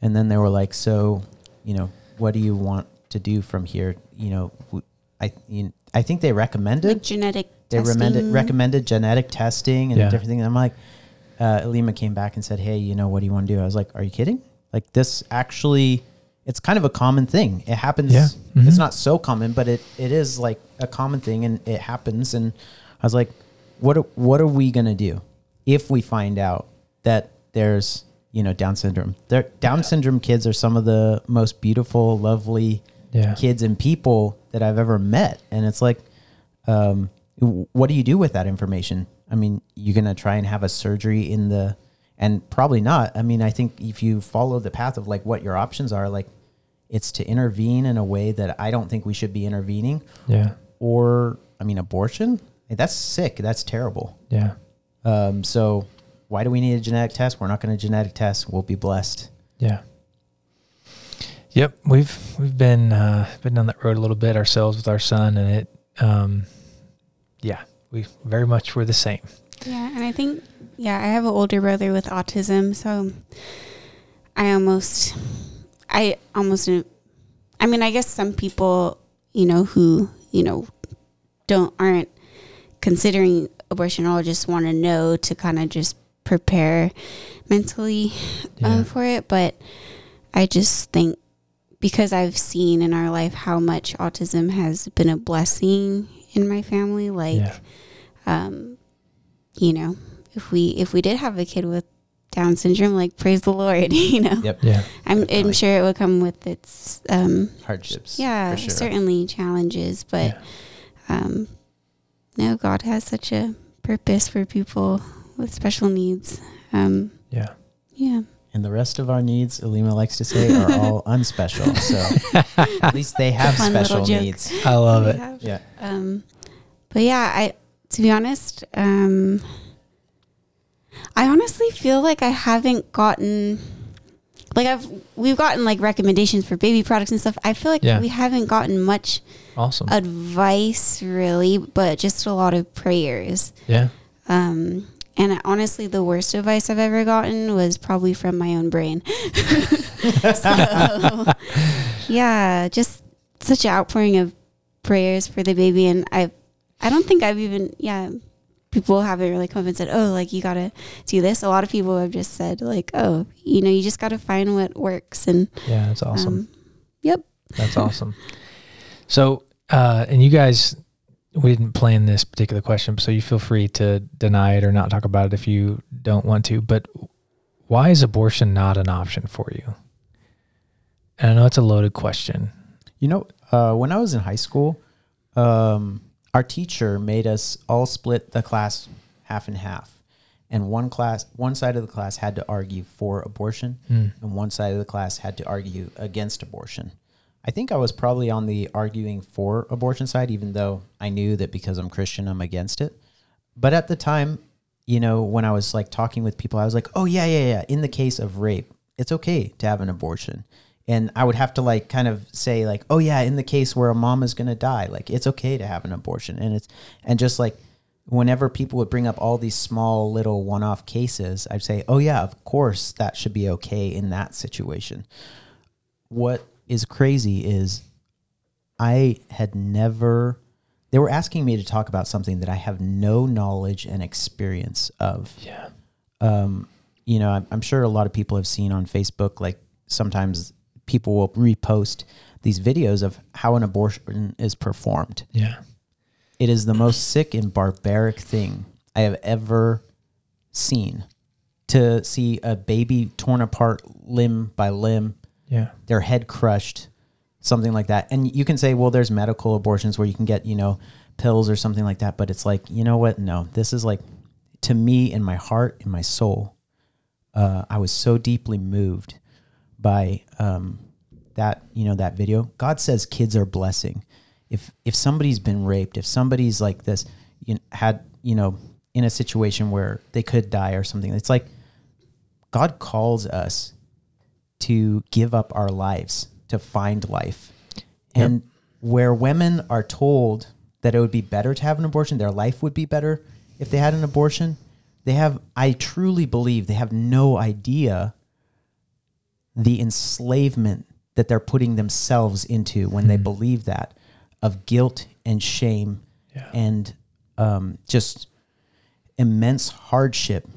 S2: and then they were like so you know what do you want to do from here you know I you, i think they recommended
S3: Like genetic
S2: they
S3: testing.
S2: recommended recommended genetic testing and
S1: Yeah.
S2: different things. I'm like, uh, Elima came back and said, "Hey, you know what do you want to do?" I was like, "Are you kidding? Like this actually, it's kind of a common thing. It happens.
S1: Yeah. Mhm.
S2: It's not so common, but it it is like a common thing, and it happens." And I was like, "What what are we gonna do if we find out that there's you know Down syndrome? There, Down syndrome kids are some of the most beautiful, lovely."
S1: Yeah.
S2: kids and people that I've ever met. And it's like, um, what do you do with that information? I mean, you're going to try and have a surgery in the, and probably not. I mean, I think if you follow the path of like what your options are, like it's to intervene in a way that I don't think we should be intervening
S1: Yeah.
S2: or, I mean, abortion. That's sick. That's terrible.
S1: Yeah.
S2: Um, so why do we need a genetic test? We're not going to genetic test. We'll be blessed.
S1: Yeah. Yep, we've we've been uh, been down that road a little bit ourselves with our son, and it, um, yeah, we very much were the same.
S3: Yeah, and I think yeah, I have an older brother with autism, so I almost I almost I mean, I guess some people, you know, who, you know, don't aren't considering abortion or just want to know to kind of just prepare mentally
S1: Yeah.
S3: um, for it, but I just think because I've seen in our life how much autism has been a blessing in my family, like
S1: yeah,
S3: um, you know, if we if we did have a kid with Down syndrome, like praise the Lord, you know.
S2: Yep.
S1: yeah,
S3: I'm, I'm sure it would come with its um,
S2: Hardships.
S3: yeah,
S2: sure.
S3: certainly challenges, but
S1: yeah.
S3: um, no, God has such a purpose for people with special needs. Um,
S1: yeah.
S3: yeah,
S2: And the rest of our needs, Alima likes to say, are all unspecial. So at least they have special needs.
S1: I love it.
S3: have.
S2: Yeah.
S3: Um, but yeah, I to be honest, um, I honestly feel like I haven't gotten like I've we've gotten like recommendations for baby products and stuff. I feel like
S1: Yeah.
S3: we haven't gotten much
S1: Awesome.
S3: advice really, but just a lot of prayers.
S1: yeah,
S3: Um, and honestly, the worst advice I've ever gotten was probably from my own brain. so, yeah, just such an outpouring of prayers for the baby, and I, I don't think I've even yeah, people haven't really come up and said, oh, like you gotta do this. A lot of people have just said like, oh, you know, you just gotta find what works, and
S1: yeah. That's awesome.
S3: um, yep,
S1: That's awesome. So, uh, and you guys, we didn't plan this particular question, so you feel free to deny it or not talk about it if you don't want to. But why is abortion not an option for you? And I know it's a loaded question.
S2: You know, uh, when I was in high school, um, our teacher made us all split the class half and half. And one class, one side of the class had to argue for abortion,
S1: Mm.
S2: and one side of the class had to argue against abortion. I think I was probably on the arguing for abortion side, even though I knew that because I'm Christian, I'm against it. But at the time, you know, when I was like talking with people, I was like, oh, yeah, yeah, yeah. In the case of rape, it's okay to have an abortion. And I would have to like kind of say, like, oh, yeah, in the case where a mom is going to die, like, it's okay to have an abortion. And it's, and just like, whenever people would bring up all these small little one off cases, I'd say, oh, yeah, of course that should be okay in that situation. What is crazy is I had never. They were asking me to talk about something that I have no knowledge and experience of.
S1: Yeah.
S2: Um, you know, I'm, I'm sure a lot of people have seen on Facebook, like sometimes people will repost these videos of how an abortion is performed.
S1: Yeah.
S2: It is the most sick and barbaric thing I have ever seen. To see a baby torn apart limb by limb,
S1: Yeah.
S2: their head crushed, something like that. And you can say, well, there's medical abortions where you can get, you know, pills or something like that. But it's like, you know what? No, this is like, to me, in my heart, in my soul, uh, I was so deeply moved by um, that, you know, that video. God says kids are blessing. If if somebody's been raped, if somebody's like this, you know, had, you know, in a situation where they could die or something, it's like God calls us to give up our lives to find life.
S1: Yep.
S2: And where women are told that it would be better to have an abortion, their life would be better if they had an abortion, they have, I truly believe, they have no idea the enslavement that they're putting themselves into when they believe that of guilt and shame
S1: Yeah.
S2: and um, just immense hardship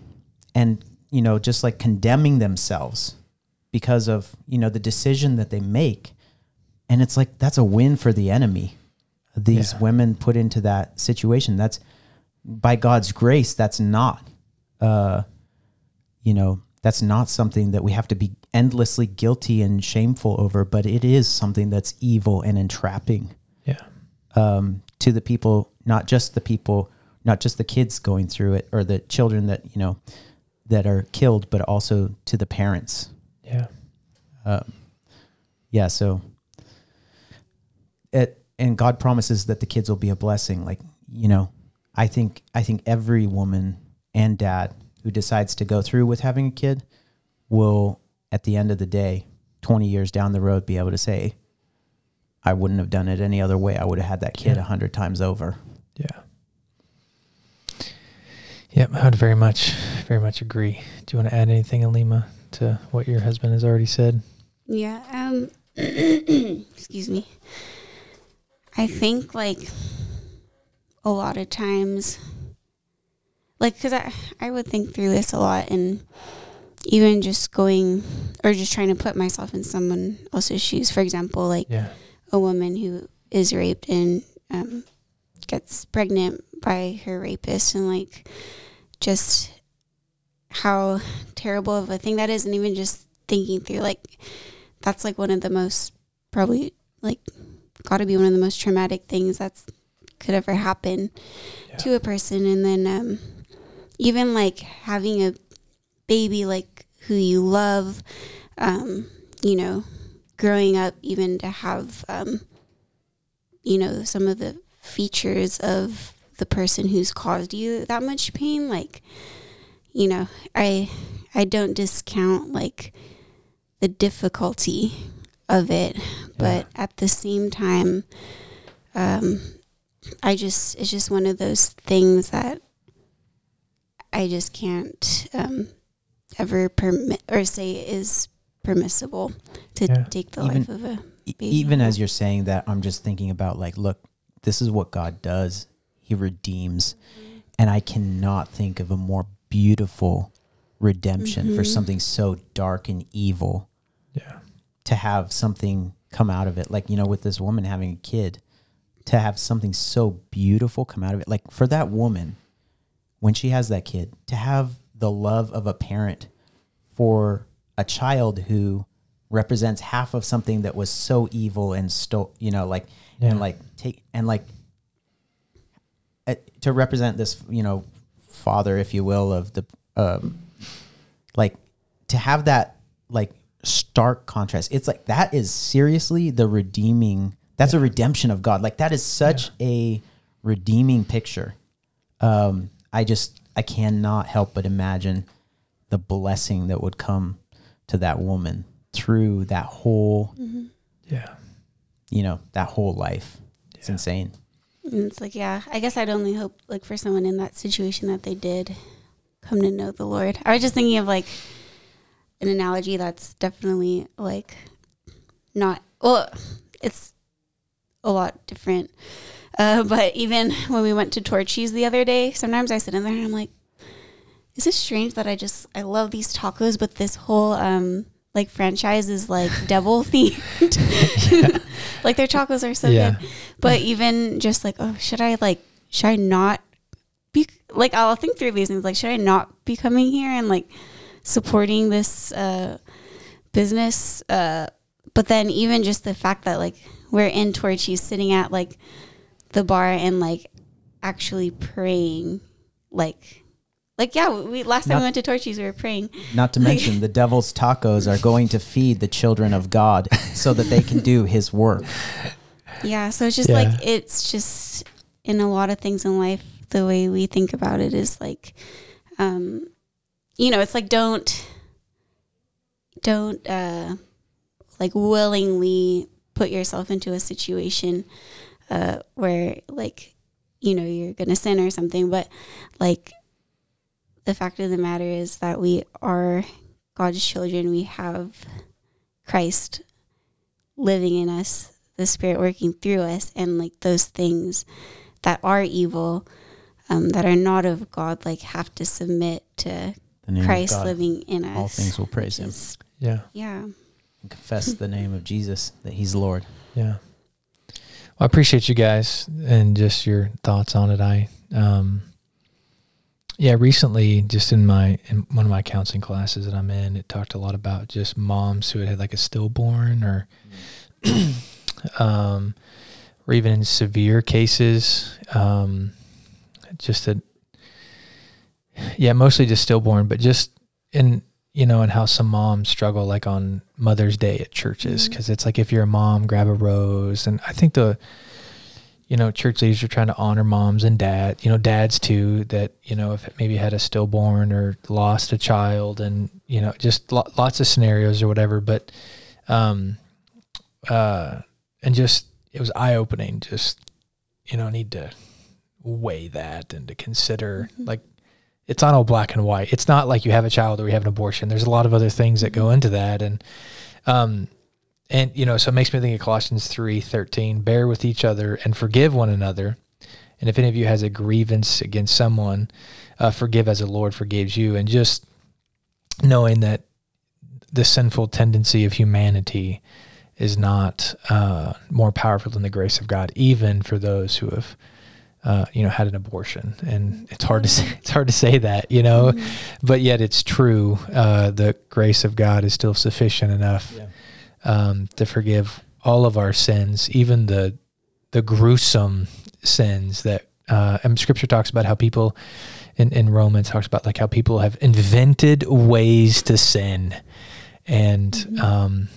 S2: and you know just like condemning themselves because of you know the decision that they make and it's like that's a win for the enemy these
S1: Yeah.
S2: women put into that situation that's by god's grace that's not uh you know that's not something that we have to be endlessly guilty and shameful over but it is something that's evil and entrapping
S1: Yeah.
S2: um, to the people, not just the people, not just the kids going through it or the children that you know that are killed, but also to the parents.
S1: Yeah.
S2: Um, yeah, so it and God promises that the kids will be a blessing. Like you know, I think I think every woman and dad who decides to go through with having a kid will, at the end of the day, twenty years down the road, be able to say, I wouldn't have done it any other way. I would have had that kid a
S1: Yeah.
S2: hundred times over.
S1: Yeah. Yep, I would very much, very much agree. Do you want to add anything, Alima, to what your husband has already said?
S3: Yeah. Um. excuse me. I think like a lot of times, like, cause I I would think through this a lot, and even just going or just trying to put myself in someone else's shoes. For example, like
S1: Yeah.
S3: a woman who is raped and um, gets pregnant by her rapist, and like just how terrible of a thing that is, and even just thinking through like that's like one of the most probably like got to be one of the most traumatic things that's could ever happen
S1: Yeah.
S3: to a person and then um even like having a baby like who you love um you know growing up even to have um you know some of the features of the person who's caused you that much pain like you know i i don't discount like the difficulty of it but at the same time um i just it's just one of those things that i just can't um ever permit or say is permissible to
S1: Yeah.
S3: take the
S2: Even-
S3: life of a Baby.
S2: Even as you're saying that, I'm just thinking about like, look, this is what God does. He redeems, and I cannot think of a more beautiful redemption for
S3: Mhm.
S2: something so dark and evil
S1: Yeah.
S2: to have something come out of it. Like, you know, with this woman having a kid, to have something so beautiful come out of it. Like for that woman, when she has that kid, to have the love of a parent for a child who represents half of something that was so evil and sto- you know, like
S1: Yeah.
S2: and like take and like uh, to represent this, you know, father, if you will, of the um, like to have that like stark contrast. It's like that is seriously the redeeming. That's a redemption of God. Like that is such a redeeming picture. Um, I just I cannot help but imagine the blessing that would come to that woman through that whole,
S1: Yeah.
S2: you know, that whole life. It's insane.
S3: And it's like, yeah, I guess I'd only hope like for someone in that situation that they did come to know the Lord. I was just thinking of like an analogy that's definitely like not well, it's a lot different. Uh, but even when we went to Torchy's the other day, sometimes I sit in there and I'm like, is it strange that I just I love these tacos, but this whole um like franchise is like devil themed. like their tacos are so
S1: Yeah.
S3: good. But even just like, oh, should I like should I not be like I'll think through these things. Like, should I not be coming here and like supporting this uh business? Uh but then even just the fact that like we're in Torchy's sitting at like the bar and like actually praying like like yeah we last time
S2: Not-
S3: we went to Torchy's we were praying
S2: Not to mention the devil's tacos are going to feed the children of God so that they can do his work.
S3: yeah so it's just
S1: Yeah.
S3: like it's just in a lot of things in life the way we think about it is like um you know it's like don't don't uh like willingly put yourself into a situation uh where like you know you're gonna sin or something but like the fact of the matter is that we are god's children we have christ living in us the spirit working through us and like those things that are evil um, that are not of god like have to submit to christ living in us
S2: All things will praise him.
S3: Is-
S1: Yeah.
S3: yeah
S2: And confess the name of Jesus that he's Lord.
S1: Yeah. Well, I appreciate you guys and just your thoughts on it. I, um, yeah, recently, just in my in one of my counseling classes that I'm in, it talked a lot about just moms who had had like a stillborn or, um, or even in severe cases, um, just that, yeah, mostly just stillborn, but just in you know, and how some moms struggle like on Mother's Day at churches because it's like if you're a mom, grab a rose, and I think the, you know, church leaders are trying to honor moms and dad, you know, dads too that you know if maybe had a stillborn or lost a child, and you know, just lo- lots of scenarios or whatever, but, um, uh, and just it was eye opening. Just you know, need to weigh that and to consider
S3: Mhm.
S1: like it's not all black and white. It's not like you have a child or you have an abortion. There's a lot of other things that go into that. And, um, and you know, so it makes me think of Colossians three thirteen. Bear with each other and forgive one another. And if any of you has a grievance against someone, uh, forgive as the Lord forgives you. And just knowing that the sinful tendency of humanity is not uh, more powerful than the grace of God, even for those who have, uh, you know, had an abortion. And it's hard to say, it's hard to say that, you know,
S3: Mhm.
S1: but yet it's true. Uh, the grace of God is still sufficient enough um, to forgive all of our sins, even the the gruesome sins that. Uh, and Scripture talks about how people in, in Romans talks about like how people have invented ways to sin, and
S3: Mhm.
S1: um,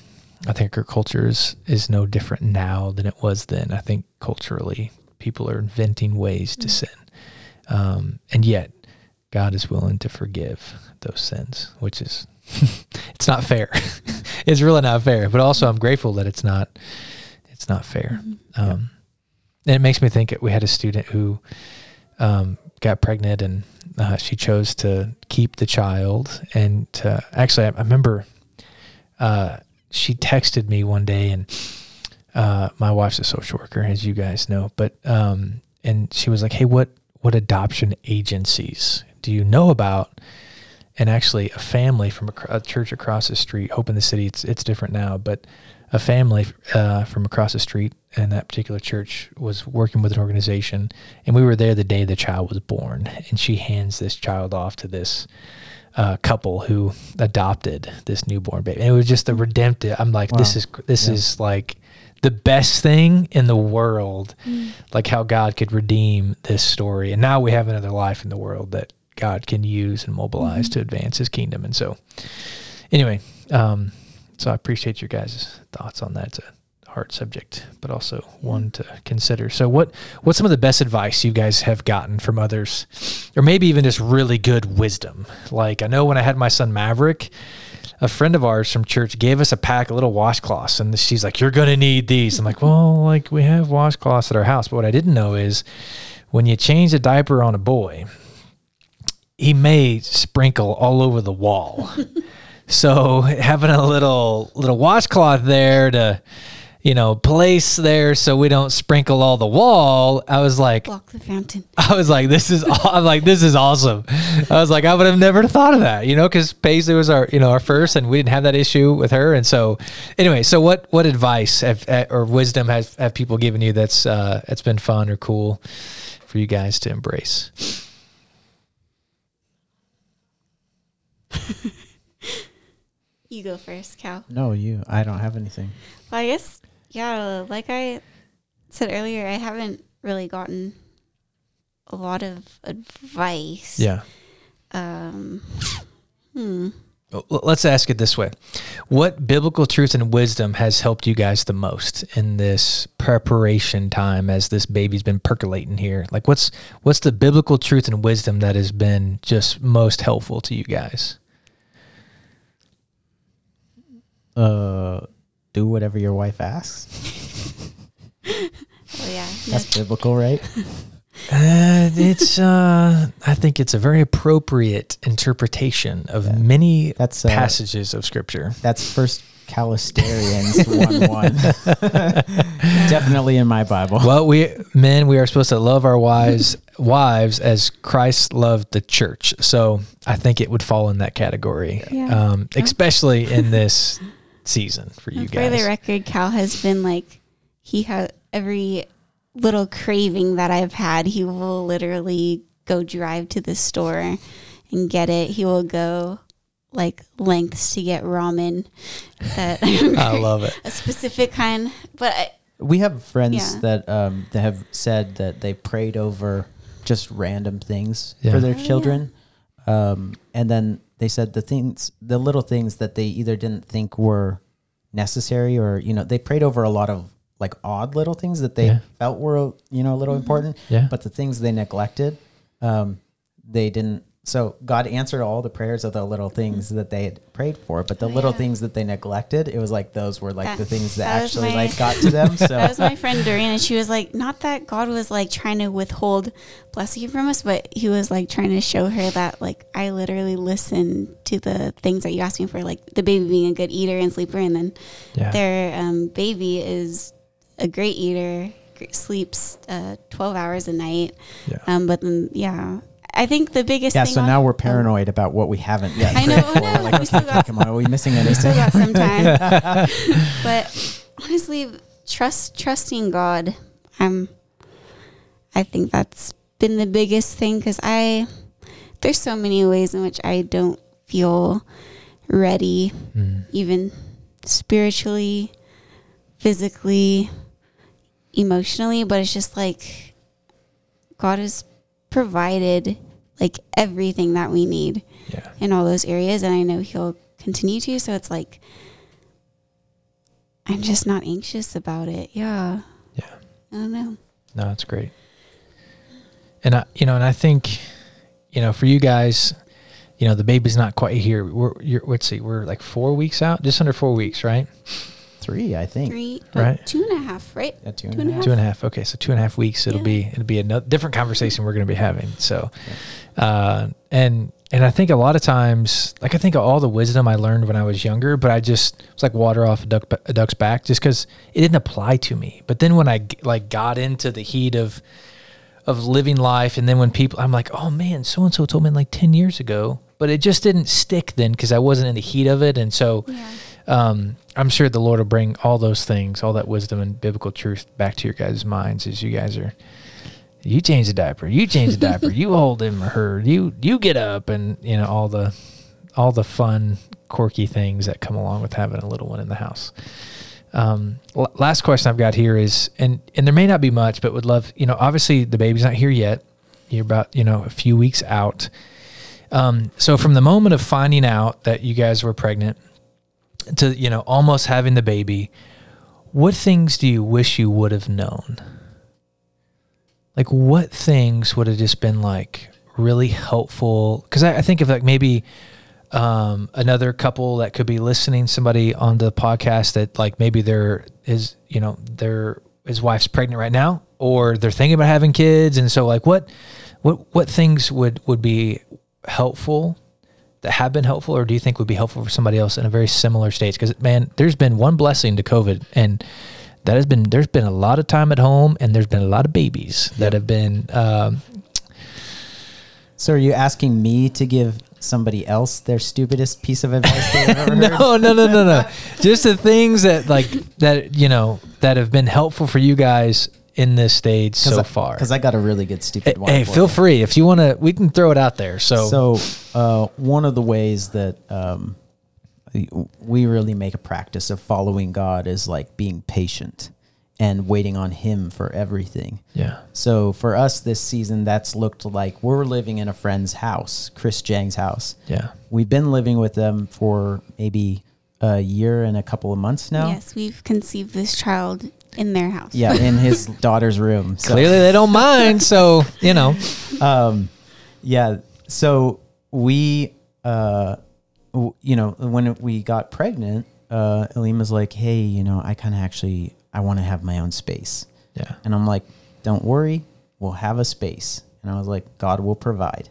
S1: I think our culture is is no different now than it was then. I think culturally, people are inventing ways to
S3: Mhm.
S1: sin, um, and yet God is willing to forgive those sins, which is it's not fair. it's really not fair. But also, I'm grateful that it's not it's not fair.
S3: Mhm.
S1: Um, And it makes me think we had a student who um, got pregnant and uh, she chose to keep the child. And to, actually, I, I remember uh, she texted me one day, and uh, my wife's a social worker, as you guys know. But um, and she was like, "Hey, what what adoption agencies do you know about?" And actually, a family from a, a church across the street, Hope in the City, it's it's different now, but a family uh, from across the street and that particular church was working with an organization, and we were there the day the child was born. And she hands this child off to this uh, couple who adopted this newborn baby. And it was just a redemptive. I'm like, this is this
S2: Yeah.
S1: is like the best thing in the world.
S3: Mm.
S1: Like how God could redeem this story, and now we have another life in the world that God can use and mobilize
S3: Mhm.
S1: to advance His kingdom. And so, anyway, um, so I appreciate your guys' thoughts on that. It's a hard subject, but also one to consider. So, what what's some of the best advice you guys have gotten from others, or maybe even just really good wisdom? Like I know when I had my son Maverick, a friend of ours from church gave us a pack of little washcloths, and she's like, "You're gonna need these." I'm like, "Well, like we have washcloths at our house," but what I didn't know is when you change a diaper on a boy, he may sprinkle all over the wall. so having a little little washcloth there to, you know, place there so we don't sprinkle all the wall. I was like,
S3: Block the fountain.
S1: I was like, this is, I'm like, this is awesome. I was like, I would have never thought of that, you know, because Paisley was our, you know, our first, and we didn't have that issue with her. And so, anyway, so what, what advice have, uh, or wisdom has have people given you that's uh, that's been fun or cool for you guys to embrace?
S3: You go first, Cal.
S2: No, you. I don't have anything.
S3: Well, I guess, yeah, like I said earlier, I haven't really gotten a lot of advice.
S1: Yeah.
S3: Um, hmm.
S1: Let's ask it this way: What biblical truth and wisdom has helped you guys the most in this preparation time as this baby's been percolating here? Like, what's what's the biblical truth and wisdom that has been just most helpful to you guys?
S2: Uh, do whatever your wife asks.
S3: Oh, yeah.
S2: That's biblical, right?
S1: Uh, it's uh, I think it's a very appropriate interpretation of
S2: Yeah.
S1: many
S2: That's uh,
S1: passages of scripture.
S2: That's First Calistarians one one. Definitely in my Bible.
S1: Well, we men, we are supposed to love our wives wives as Christ loved the church. So I think it would fall in that category,
S3: Yeah.
S1: um, especially in this season for you
S3: And For the record, Cal has been like, he has every little craving that I've had, he will literally go drive to the store and get it. He will go like lengths to get ramen that
S1: I love it.
S3: a specific kind. But I,
S2: We have friends
S3: Yeah.
S2: that um, that have said that they prayed over just random things
S1: Yeah.
S2: for their
S3: Oh, yeah.
S2: children, um, and then they said the things, the little things that they either didn't think were necessary, or you know, they prayed over a lot of like odd little things that they
S1: Yeah.
S2: felt were you know a little important,
S1: Yeah.
S2: but the things they neglected, um, they didn't. So God answered all the prayers of the little things that they had prayed for, but the
S3: Oh,
S2: little
S3: yeah.
S2: things that they neglected, it was like those were like
S3: That-
S2: the things that,
S3: that
S2: actually
S3: my-
S2: like got to them. So
S3: that was my friend Doreen, and she was like, not that God was like trying to withhold blessing from us, but he was like trying to show her that like I literally listen to the things that you ask me for, like the baby being a good eater and sleeper, and then
S1: Yeah.
S3: their um, baby is a great eater, sleeps uh, 12 hours a night.
S1: Yeah.
S3: Um, but then, yeah, I think the biggest
S2: yeah,
S3: thing.
S2: so now we're
S3: oh,
S2: paranoid about what we haven't yet.
S3: I know,
S2: for. Like,
S3: we still got-
S2: come on, are we missing
S3: we still
S2: anything?
S3: got some time. but honestly, trust trusting God. I'm. I think that's been the biggest thing because I there's so many ways in which I don't feel ready,
S1: Mm.
S3: even spiritually, physically, emotionally. But it's just like God has provided like everything that we need
S1: Yeah.
S3: in all those areas and I know he'll continue to so it's like I'm just not anxious about it. Yeah.
S1: Yeah.
S3: I don't know.
S1: No, that's great. And I, you know, and I think, you know, for you guys, you know, the baby's not quite here. We're, you're, let's see, we're like four weeks out, just under four weeks, right?
S2: Three, I think.
S3: Three
S1: Right.
S3: two and a half, right?
S2: Yeah, two
S3: Two
S2: and
S3: and
S2: a
S3: a
S2: half.
S1: Two and a half. Okay, so two and a half weeks. It'll
S3: Yeah.
S1: be it'll be a no- different conversation we're going to be having. So, uh, and and I think a lot of times, like I think of all the wisdom I learned when I was younger, but I just it's like water off a, duck, a duck's back, just because it didn't apply to me. But then when I like got into the heat of of living life, and then when people, I'm like, oh man, so and so told me like ten years ago, but it just didn't stick then because I wasn't in the heat of it, and so
S3: Yeah.
S1: Um, I'm sure the Lord will bring all those things, all that wisdom and biblical truth back to your guys' minds as you guys are. You change the diaper. You change the diaper. You hold him or her. You you get up and you know all the all the fun quirky things that come along with having a little one in the house. Um, l- last question I've got here is, and and there may not be much, but would love you know obviously the baby's not here yet. You're about you know a few weeks out. Um, so from the moment of finding out that you guys were pregnant to you know almost having the baby what things do you wish you would have known? Like what things would have just been like really helpful? Because I, I think of like maybe um, another couple that could be listening somebody on the podcast that like maybe their is you know their his wife's pregnant right now or they're thinking about having kids. And so like what what what things would would be helpful that have been helpful or do you think would be helpful for somebody else in a very similar stage? Because man there's been one blessing to covid and that has been there's been a lot of time at home and there's been a lot of babies that have been um,
S2: So, are you asking me to give somebody else their stupidest piece of advice they've ever heard?
S1: no no no no no. Just the things that like that you know that have been helpful for you guys in this stage so far
S2: Because I got a really good stupid
S1: hey,
S2: one.
S1: hey feel
S2: you.
S1: free if you want to we can throw it out there so,
S2: So, uh, one of the ways that um, we really make a practice of following God is like being patient and waiting on Him for everything.
S1: yeah
S2: So, for us this season, that's looked like we're living in a friend's house, Chris Jang's house.
S1: yeah
S2: We've been living with them for maybe a year and a couple of months now.
S3: Yes, we've conceived this child in their house.
S2: Yeah, in his daughter's room. So,
S1: clearly they don't mind so you know
S2: um, yeah. So we, uh, w- you know, when we got pregnant, uh, Elima's like, "Hey, you know, I kind of actually I want to have my own space,"
S1: yeah
S2: and I'm like, "Don't worry, we'll have a space." And I was like, "God will provide."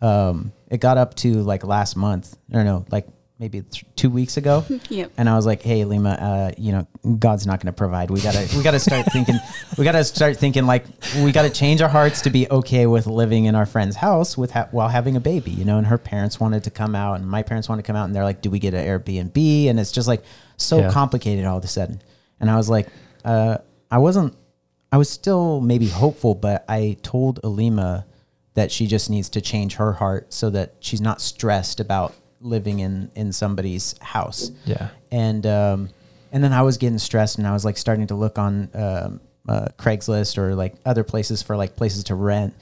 S2: Um, it got up to like last month, or no, like maybe th- two weeks ago.
S3: Yep.
S2: And I was like, "Hey, Lima, uh, you know, God's not going to provide. We gotta, we gotta start thinking. We gotta start thinking like we gotta change our hearts to be okay with living in our friend's house with ha- while having a baby. You know, and her parents wanted to come out, and my parents wanted to come out, and they're like, "Do we get an Airbnb?" And it's just like so
S1: Yeah.
S2: complicated all of a sudden. And I was like, uh, I wasn't. I was still maybe hopeful, but I told Alima that she just needs to change her heart so that she's not stressed about living in in somebody's house
S1: yeah
S2: and um, and then I was getting stressed, and I was like starting to look on um, uh, Craigslist or like other places for like places to rent.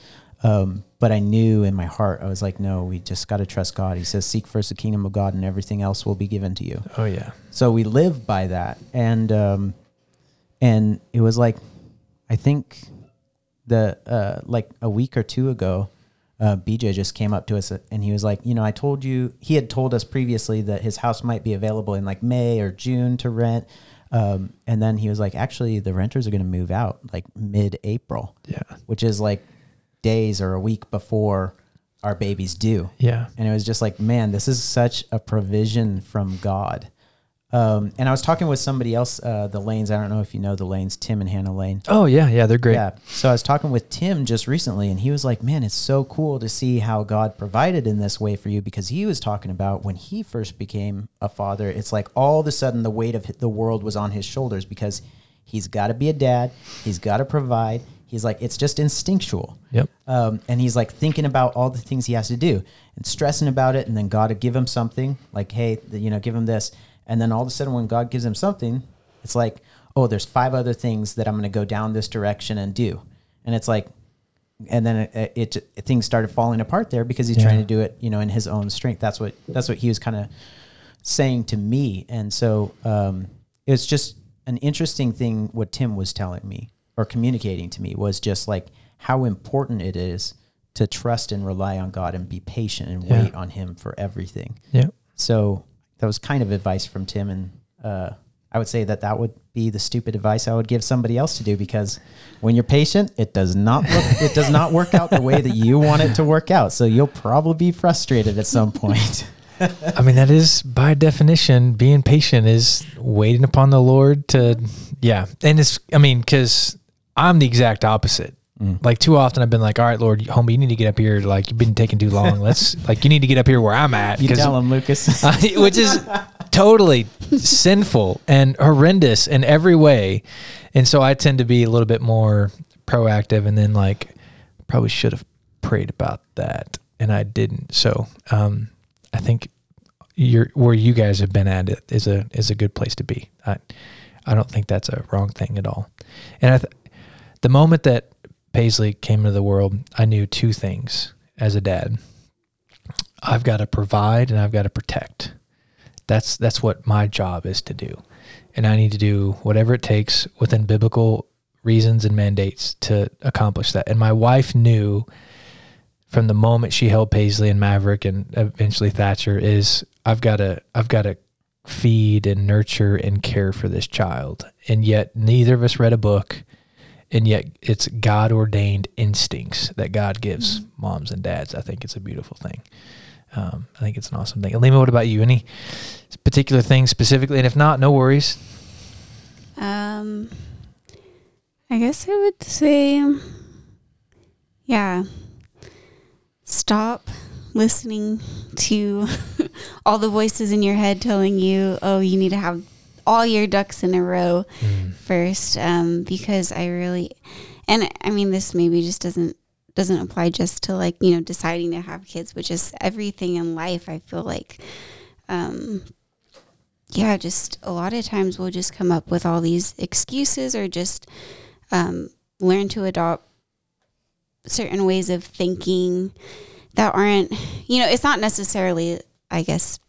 S2: Um, but I knew in my heart, I was like, no, we just got to trust God. He says, "Seek first the kingdom of God, and everything else will be given to you."
S1: oh yeah
S2: So we live by that, and um, and it was like, I think the uh, like a week or two ago, uh, BJ just came up to us and he was like, you know, I told you he had told us previously that his house might be available in like May or June to rent, um, and then he was like, actually, the renters are going to move out like mid-April,
S1: yeah
S2: which is like days or a week before our babies due.
S1: yeah
S2: And it was just like, man, this is such a provision from God. Um, and I was talking with somebody else, uh, the Lanes. I don't know if you know the Lanes, Tim and Hannah Lane.
S1: oh yeah yeah they're great
S2: Yeah. So I was talking with Tim just recently, and he was like, man, it's so cool to see how God provided in this way for you because he was talking about when he first became a father, it's like all of a sudden the weight of the world was on his shoulders because he's got to be a dad, he's got to provide. He's like, it's just instinctual.
S1: Yep.
S2: Um, and he's like thinking about all the things he has to do and stressing about it. And then God to give him something like, hey, you know, give him this. And then all of a sudden, when God gives him something, it's like, oh, there's five other things that I'm going to go down this direction and do. And it's like, and then it, it, it things started falling apart there because he's
S1: Yeah.
S2: trying to do it, you know, in his own strength. That's what that's what he was kind of saying to me. And so um, it's just an interesting thing what Tim was telling me or communicating to me was just like how important it is to trust and rely on God and be patient and
S1: Yeah.
S2: wait on Him for everything.
S1: yeah
S2: So that was kind of advice from Tim, and uh, I would say that that would be the stupid advice I would give somebody else to do because when you're patient, it does not look, it does not work out the way that you want it to work out. So you'll probably be frustrated at some point.
S1: I mean, that is by definition, being patient is waiting upon the Lord to, yeah. And it's, I mean, because I'm the exact opposite.
S2: Mm.
S1: Like too often, I've been like, "All right, Lord, homie, you need to get up here. Like you've been taking too long. Let's like you need to get up here where I'm at."
S2: You tell him, Lucas.
S1: which is totally sinful and horrendous in every way. And so I tend to be a little bit more proactive and then like probably should have prayed about that and I didn't. So um, I think you're where you guys have been at it is a is a good place to be. I I don't think that's a wrong thing at all. And I th- the moment that Paisley came into the world, I knew two things as a dad. I've got to provide and I've got to protect. That's that's what my job is to do. And I need to do whatever it takes within biblical reasons and mandates to accomplish that. And my wife knew from the moment she held Paisley and Maverick and eventually Thatcher is I've got to I've got to feed and nurture and care for this child. And yet neither of us read a book and yet it's God ordained instincts that God gives moms and dads. I think it's a beautiful thing. Um, I think it's an awesome thing. Alima, what about you? Any particular things specifically? And if not, no worries.
S3: Um, I guess I would say, yeah, stop listening to all the voices in your head telling you, oh, you need to have all your ducks in a row
S1: Mm.
S3: first, um, because I really, and I mean, this maybe just doesn't doesn't apply just to like you know deciding to have kids, but just everything in life. I feel like, um, yeah, just a lot of times we'll just come up with all these excuses or just um, learn to adopt certain ways of thinking that aren't, you know, it's not necessarily, I guess,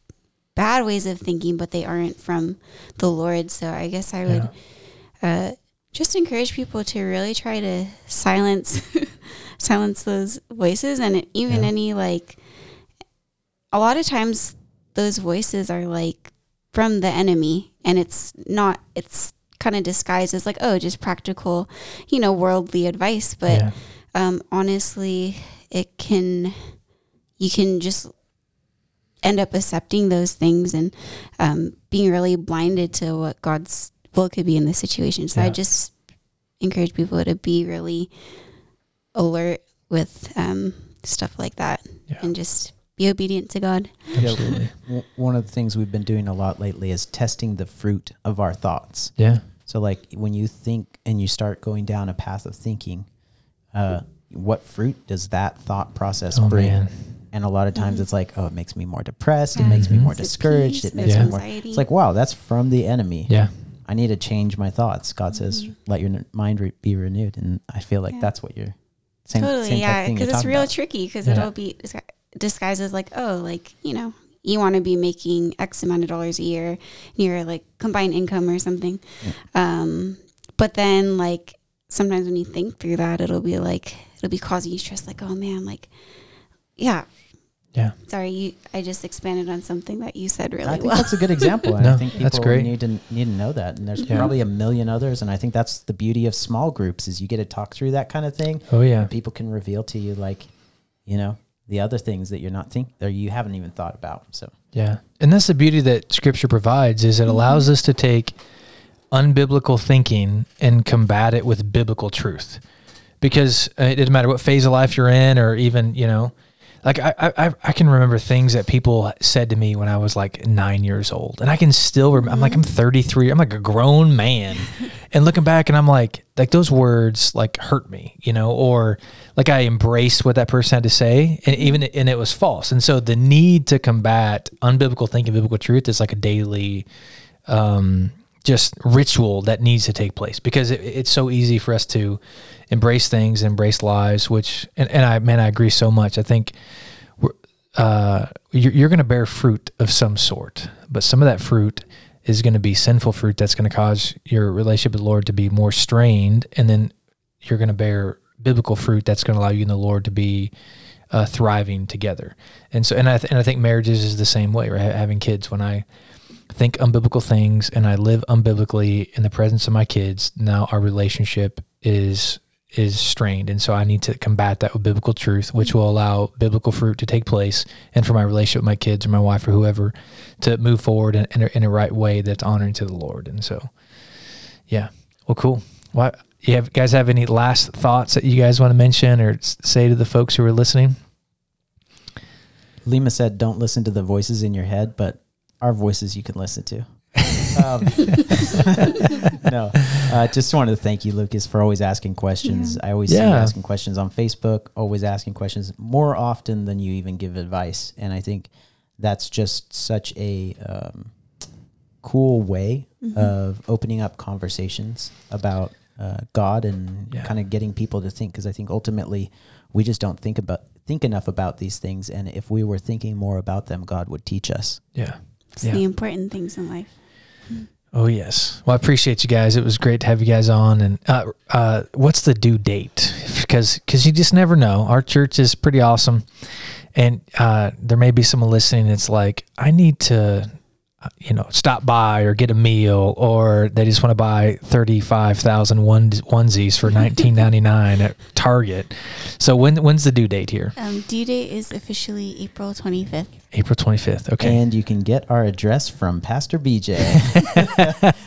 S3: bad ways of thinking, but they aren't from the Lord. So I guess I would uh, just encourage people to really try to silence silence those voices and even
S1: Yeah.
S3: any like a lot of times those voices are like from the enemy and it's not it's kind of disguised as like oh just practical you know worldly advice but
S1: yeah.
S3: um, honestly, it can you can just end up accepting those things and um, being really blinded to what God's will could be in the situation. So I just encourage people to be really alert with um, stuff like that
S1: Yeah.
S3: and just be obedient to God.
S1: Absolutely.
S2: One of the things we've been doing a lot lately is testing the fruit of our thoughts.
S1: Yeah.
S2: So, like when you think and you start going down a path of thinking, uh, what fruit does that thought process
S1: Oh
S2: bring?
S1: man.
S2: And a lot of times
S3: Mhm.
S2: it's like, oh, it makes me more depressed. It
S3: Yeah.
S2: makes me more
S3: It's
S2: discouraged.
S3: peace,
S2: It makes
S1: there's
S2: me more.
S3: anxiety.
S2: It's like, wow, that's from the enemy.
S1: Yeah.
S2: I need to change my thoughts. God says,
S3: Mhm.
S2: let your mind re- be renewed. And I feel like
S3: Yeah.
S2: that's what you're same,
S3: totally,
S2: same
S3: yeah, because it's real
S2: about.
S3: tricky because
S1: Yeah.
S3: it'll be disgu- disguised as like, oh, like you know, you want to be making X amount of dollars a year, your like combined income or something. Um, but then like sometimes when you think through that, it'll be like it'll be causing you stress. Like, oh man, like yeah,
S1: Yeah.
S3: Sorry, you, I just expanded on something that you said really
S2: I think
S3: well.
S2: that's a good example, and
S1: No,
S2: I think people
S1: that's great.
S2: need to need to know that. And there's
S1: Yeah.
S2: probably a million others, and I think that's the beauty of small groups is you get to talk through that kind of thing.
S1: Oh yeah.
S2: People can reveal to you like, you know, the other things that you're not thinking or you haven't even thought about. So
S1: Yeah. And that's the beauty that scripture provides is it allows us to take unbiblical thinking and combat it with biblical truth. Because uh, it doesn't matter what phase of life you're in or even, you know, like I, I, I can remember things that people said to me when I was like nine years old. And I can still remember, I'm like, I'm 33. I'm like a grown man. and looking back and I'm like, like those words like hurt me, you know, or like I embraced what that person had to say and even, and it was false. And so the need to combat unbiblical thinking, biblical truth is like a daily, um, just ritual that needs to take place because it, it's so easy for us to embrace things, and embrace lies, which, and, and I, man, I agree so much. I think uh, you're, you're going to bear fruit of some sort, but some of that fruit is going to be sinful fruit that's going to cause your relationship with the Lord to be more strained. And then you're going to bear biblical fruit that's going to allow you and the Lord to be uh, thriving together. And so, and I, th- and I think marriages is the same way, right? Having kids, when I think unbiblical things and I live unbiblically in the presence of my kids, now our relationship is is strained. And so I need to combat that with biblical truth, which will allow biblical fruit to take place and for my relationship with my kids or my wife or whoever to move forward in, in, a, in a right way that's honoring to the Lord. And so, yeah. Well, cool. What you have guys have any last thoughts that you guys want to mention or say to the folks who are listening?
S2: Lima said, "Don't listen to the voices in your head, but our voices you can listen to." Um, no, uh, just wanted to thank you, Lucas, for always asking questions. I always see you asking questions on Facebook, always asking questions more often than you even give advice, and I think that's just such a um, cool way
S3: Mm-hmm.
S2: of opening up conversations about uh, God and
S1: Yeah.
S2: kind of getting people to think. Because I think ultimately we just don't think about think enough about these things, and if we were thinking more about them, God would teach us.
S1: Yeah.
S3: It's
S1: Yeah.
S3: the important things in life.
S1: Oh yes. Well, I appreciate you guys. It was great to have you guys on. And uh, uh, what's the due date? Because because you just never know. Our church is pretty awesome, and uh, there may be someone listening that's like, I need to. You know, stop by or get a meal, or they just want to buy 35,000 one, onesies for 19.99 at Target. So when when's the due date here?
S3: Um, due date is officially April 25th.
S1: April 25th. Okay.
S2: And you can get our address from Pastor BJ,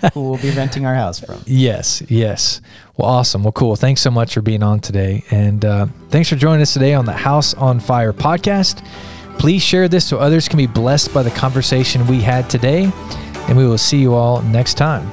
S2: who we'll be renting our house from.
S1: Yes, yes. Well, awesome. Well, cool. Thanks so much for being on today. And uh, thanks for joining us today on the House on Fire podcast. Please share this so others can be blessed by the conversation we had today. And we will see you all next time.